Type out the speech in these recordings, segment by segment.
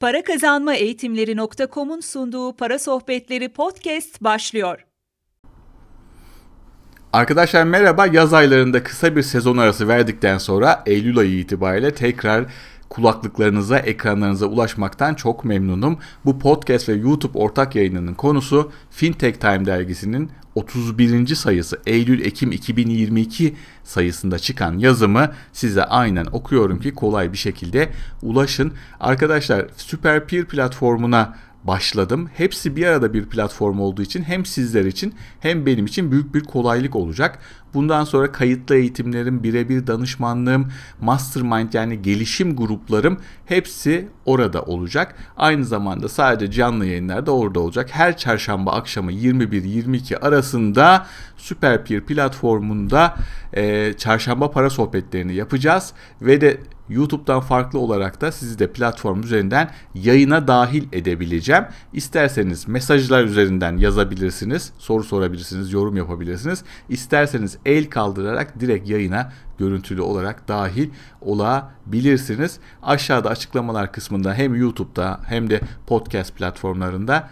Para Kazanma Eğitimleri.com'un sunduğu Para Sohbetleri podcast başlıyor. Arkadaşlar merhaba. Yaz aylarında kısa bir sezon arası verdikten sonra Eylül ayı itibariyle tekrar kulaklıklarınıza, ekranlarınıza ulaşmaktan çok memnunum. Bu podcast ve YouTube ortak yayınının konusu Fintech Time dergisinin 31. sayısı Eylül-Ekim 2022 sayısında çıkan yazımı size aynen okuyorum ki kolay bir şekilde ulaşın. Arkadaşlar Super Peer platformuna başladım. Hepsi bir arada bir platform olduğu için hem sizler için hem benim için büyük bir kolaylık olacak. Bundan sonra kayıtlı eğitimlerim, birebir danışmanlığım, mastermind yani gelişim gruplarım hepsi orada olacak. Aynı zamanda sadece canlı yayınlar da orada olacak. Her çarşamba akşamı 21-22 arasında Peer platformunda e, çarşamba para sohbetlerini yapacağız ve de YouTube'dan farklı olarak da sizi de platform üzerinden yayına dahil edebileceğim. İsterseniz mesajlar üzerinden yazabilirsiniz, soru sorabilirsiniz, yorum yapabilirsiniz. İsterseniz el kaldırarak direkt yayına görüntülü olarak dahil olabilirsiniz. Aşağıda açıklamalar kısmında hem YouTube'da hem de podcast platformlarında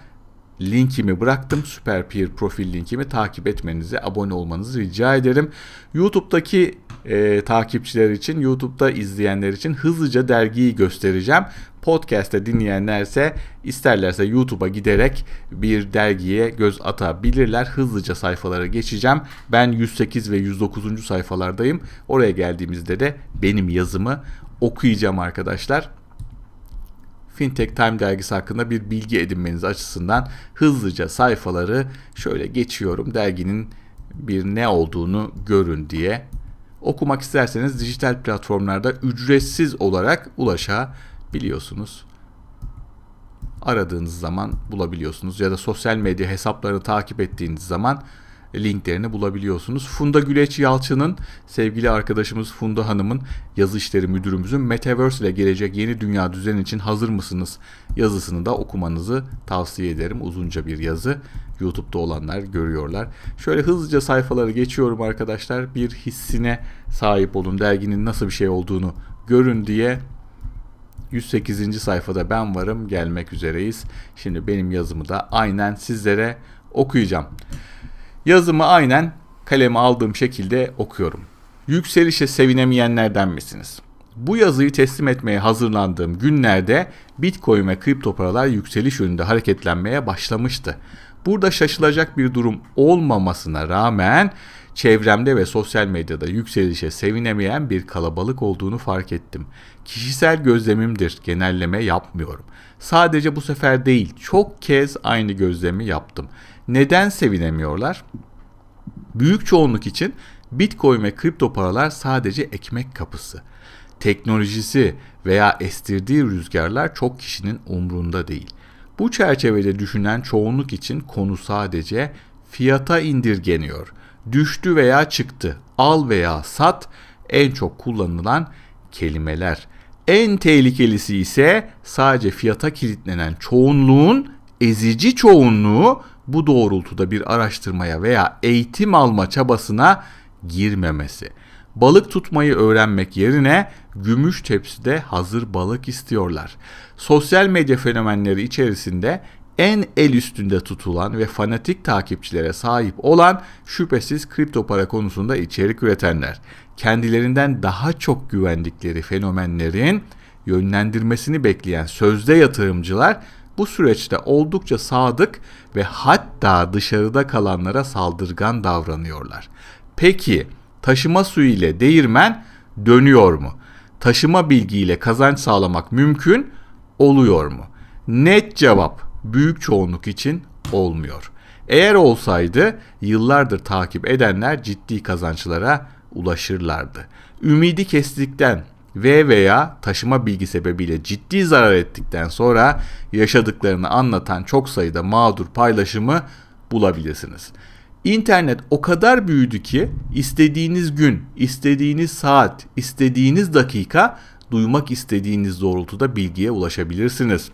linkimi bıraktım. Süper Peer profil linkimi takip etmenizi, abone olmanızı rica ederim. YouTube'daki e, takipçiler için, YouTube'da izleyenler için hızlıca dergiyi göstereceğim. Podcast'te dinleyenlerse isterlerse YouTube'a giderek bir dergiye göz atabilirler. Hızlıca sayfalara geçeceğim. Ben 108 ve 109. sayfalardayım. Oraya geldiğimizde de benim yazımı okuyacağım arkadaşlar. Fintech Time dergisi hakkında bir bilgi edinmeniz açısından hızlıca sayfaları şöyle geçiyorum. Derginin bir ne olduğunu görün diye. Okumak isterseniz dijital platformlarda ücretsiz olarak ulaşabiliyorsunuz. Aradığınız zaman bulabiliyorsunuz ya da sosyal medya hesaplarını takip ettiğiniz zaman linklerini bulabiliyorsunuz. Funda Güleç Yalçın'ın sevgili arkadaşımız Funda Hanım'ın yazı işleri müdürümüzün Metaverse ile gelecek yeni dünya düzeni için hazır mısınız yazısını da okumanızı tavsiye ederim. Uzunca bir yazı. YouTube'da olanlar görüyorlar. Şöyle hızlıca sayfaları geçiyorum arkadaşlar. Bir hissine sahip olun. Derginin nasıl bir şey olduğunu görün diye 108. sayfada ben varım gelmek üzereyiz. Şimdi benim yazımı da aynen sizlere okuyacağım. Yazımı aynen kaleme aldığım şekilde okuyorum. Yükselişe sevinemeyenlerden misiniz? Bu yazıyı teslim etmeye hazırlandığım günlerde Bitcoin ve kripto paralar yükseliş yönünde hareketlenmeye başlamıştı. Burada şaşılacak bir durum olmamasına rağmen çevremde ve sosyal medyada yükselişe sevinemeyen bir kalabalık olduğunu fark ettim. Kişisel gözlemimdir, genelleme yapmıyorum. Sadece bu sefer değil, çok kez aynı gözlemi yaptım. Neden sevinemiyorlar? Büyük çoğunluk için Bitcoin ve kripto paralar sadece ekmek kapısı. Teknolojisi veya estirdiği rüzgarlar çok kişinin umrunda değil. Bu çerçevede düşünen çoğunluk için konu sadece fiyata indirgeniyor. Düştü veya çıktı, al veya sat en çok kullanılan kelimeler. En tehlikelisi ise sadece fiyata kilitlenen çoğunluğun ezici çoğunluğu bu doğrultuda bir araştırmaya veya eğitim alma çabasına girmemesi. Balık tutmayı öğrenmek yerine gümüş tepside hazır balık istiyorlar. Sosyal medya fenomenleri içerisinde en el üstünde tutulan ve fanatik takipçilere sahip olan şüphesiz kripto para konusunda içerik üretenler. Kendilerinden daha çok güvendikleri fenomenlerin yönlendirmesini bekleyen sözde yatırımcılar bu süreçte oldukça sadık ve hatta dışarıda kalanlara saldırgan davranıyorlar. Peki taşıma suyu ile değirmen dönüyor mu? Taşıma bilgiyle kazanç sağlamak mümkün oluyor mu? Net cevap büyük çoğunluk için olmuyor. Eğer olsaydı yıllardır takip edenler ciddi kazançlara ulaşırlardı. Ümidi kestikten ve veya taşıma bilgi sebebiyle ciddi zarar ettikten sonra yaşadıklarını anlatan çok sayıda mağdur paylaşımı bulabilirsiniz. İnternet o kadar büyüdü ki istediğiniz gün, istediğiniz saat, istediğiniz dakika duymak istediğiniz doğrultuda bilgiye ulaşabilirsiniz.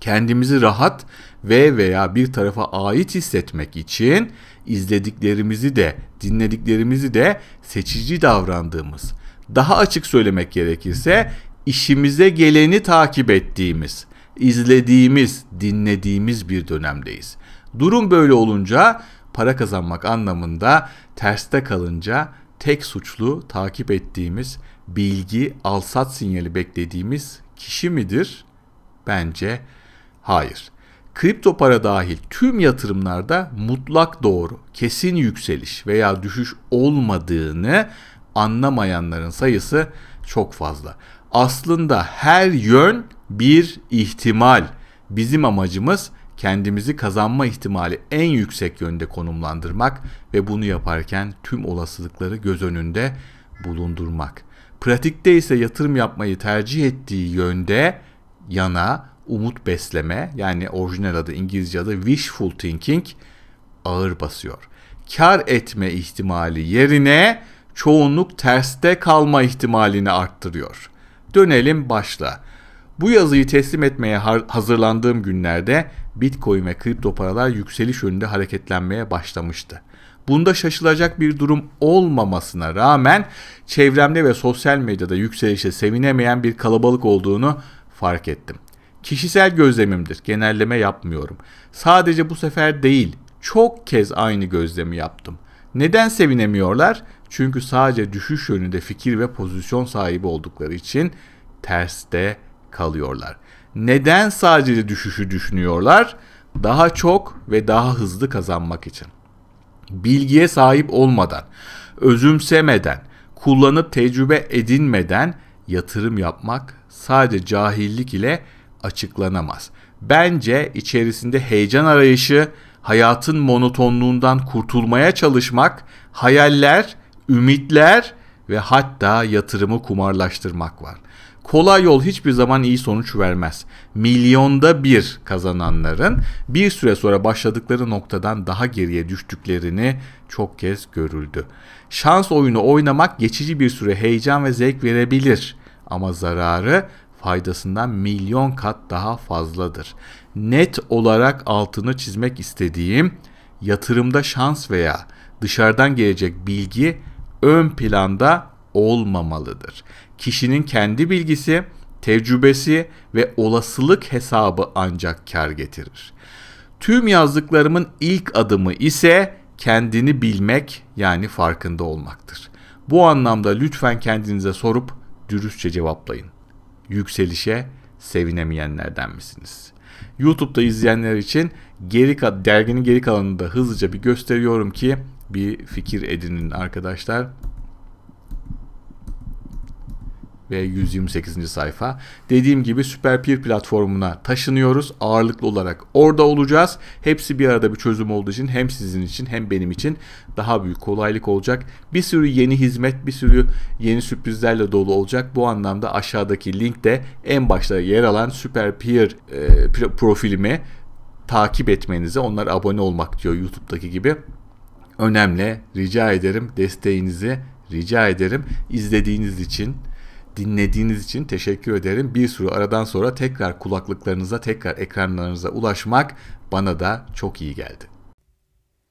Kendimizi rahat ve veya bir tarafa ait hissetmek için izlediklerimizi de, dinlediklerimizi de seçici davrandığımız, daha açık söylemek gerekirse işimize geleni takip ettiğimiz, izlediğimiz, dinlediğimiz bir dönemdeyiz. Durum böyle olunca para kazanmak anlamında terste kalınca tek suçlu takip ettiğimiz bilgi alsat sinyali beklediğimiz kişi midir? Bence hayır. Kripto para dahil tüm yatırımlarda mutlak doğru, kesin yükseliş veya düşüş olmadığını anlamayanların sayısı çok fazla. Aslında her yön bir ihtimal. Bizim amacımız kendimizi kazanma ihtimali en yüksek yönde konumlandırmak ve bunu yaparken tüm olasılıkları göz önünde bulundurmak. Pratikte ise yatırım yapmayı tercih ettiği yönde yana umut besleme yani orijinal adı İngilizce adı wishful thinking ağır basıyor. Kar etme ihtimali yerine çoğunluk terste kalma ihtimalini arttırıyor. Dönelim başla. Bu yazıyı teslim etmeye hazırlandığım günlerde Bitcoin ve kripto paralar yükseliş yönünde hareketlenmeye başlamıştı. Bunda şaşılacak bir durum olmamasına rağmen çevremde ve sosyal medyada yükselişe sevinemeyen bir kalabalık olduğunu fark ettim. Kişisel gözlemimdir, genelleme yapmıyorum. Sadece bu sefer değil, çok kez aynı gözlemi yaptım. Neden sevinemiyorlar? Çünkü sadece düşüş yönünde fikir ve pozisyon sahibi oldukları için terste kalıyorlar. Neden sadece düşüşü düşünüyorlar? Daha çok ve daha hızlı kazanmak için. Bilgiye sahip olmadan, özümsemeden, kullanıp tecrübe edinmeden yatırım yapmak sadece cahillik ile açıklanamaz. Bence içerisinde heyecan arayışı, hayatın monotonluğundan kurtulmaya çalışmak, hayaller, ümitler ve hatta yatırımı kumarlaştırmak var. Kolay yol hiçbir zaman iyi sonuç vermez. Milyonda bir kazananların bir süre sonra başladıkları noktadan daha geriye düştüklerini çok kez görüldü. Şans oyunu oynamak geçici bir süre heyecan ve zevk verebilir ama zararı faydasından milyon kat daha fazladır. Net olarak altını çizmek istediğim yatırımda şans veya dışarıdan gelecek bilgi ön planda olmamalıdır. Kişinin kendi bilgisi, tecrübesi ve olasılık hesabı ancak kar getirir. Tüm yazdıklarımın ilk adımı ise kendini bilmek yani farkında olmaktır. Bu anlamda lütfen kendinize sorup dürüstçe cevaplayın. Yükselişe sevinemeyenlerden misiniz? YouTube'da izleyenler için geri derginin geri kalanını da hızlıca bir gösteriyorum ki bir fikir edinin arkadaşlar ve 128. sayfa. Dediğim gibi Süper Peer platformuna taşınıyoruz. Ağırlıklı olarak orada olacağız. Hepsi bir arada bir çözüm olduğu için hem sizin için hem benim için daha büyük kolaylık olacak. Bir sürü yeni hizmet, bir sürü yeni sürprizlerle dolu olacak. Bu anlamda aşağıdaki linkte en başta yer alan Süper Peer e, profilimi takip etmenize, onlara abone olmak diyor YouTube'daki gibi. Önemli. Rica ederim desteğinizi rica ederim. İzlediğiniz için dinlediğiniz için teşekkür ederim. Bir sürü aradan sonra tekrar kulaklıklarınıza, tekrar ekranlarınıza ulaşmak bana da çok iyi geldi.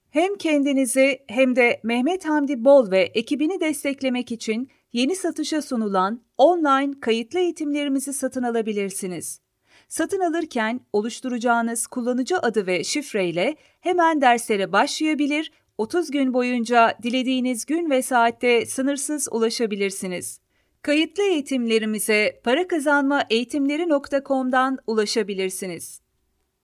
Hem kendinizi hem de Mehmet Hamdi Bol ve ekibini desteklemek için yeni satışa sunulan online kayıtlı eğitimlerimizi satın alabilirsiniz. Satın alırken oluşturacağınız kullanıcı adı ve şifreyle hemen derslere başlayabilir, 30 gün boyunca dilediğiniz gün ve saatte sınırsız ulaşabilirsiniz. Kayıtlı eğitimlerimize parakazanmaeğitimleri.com'dan ulaşabilirsiniz.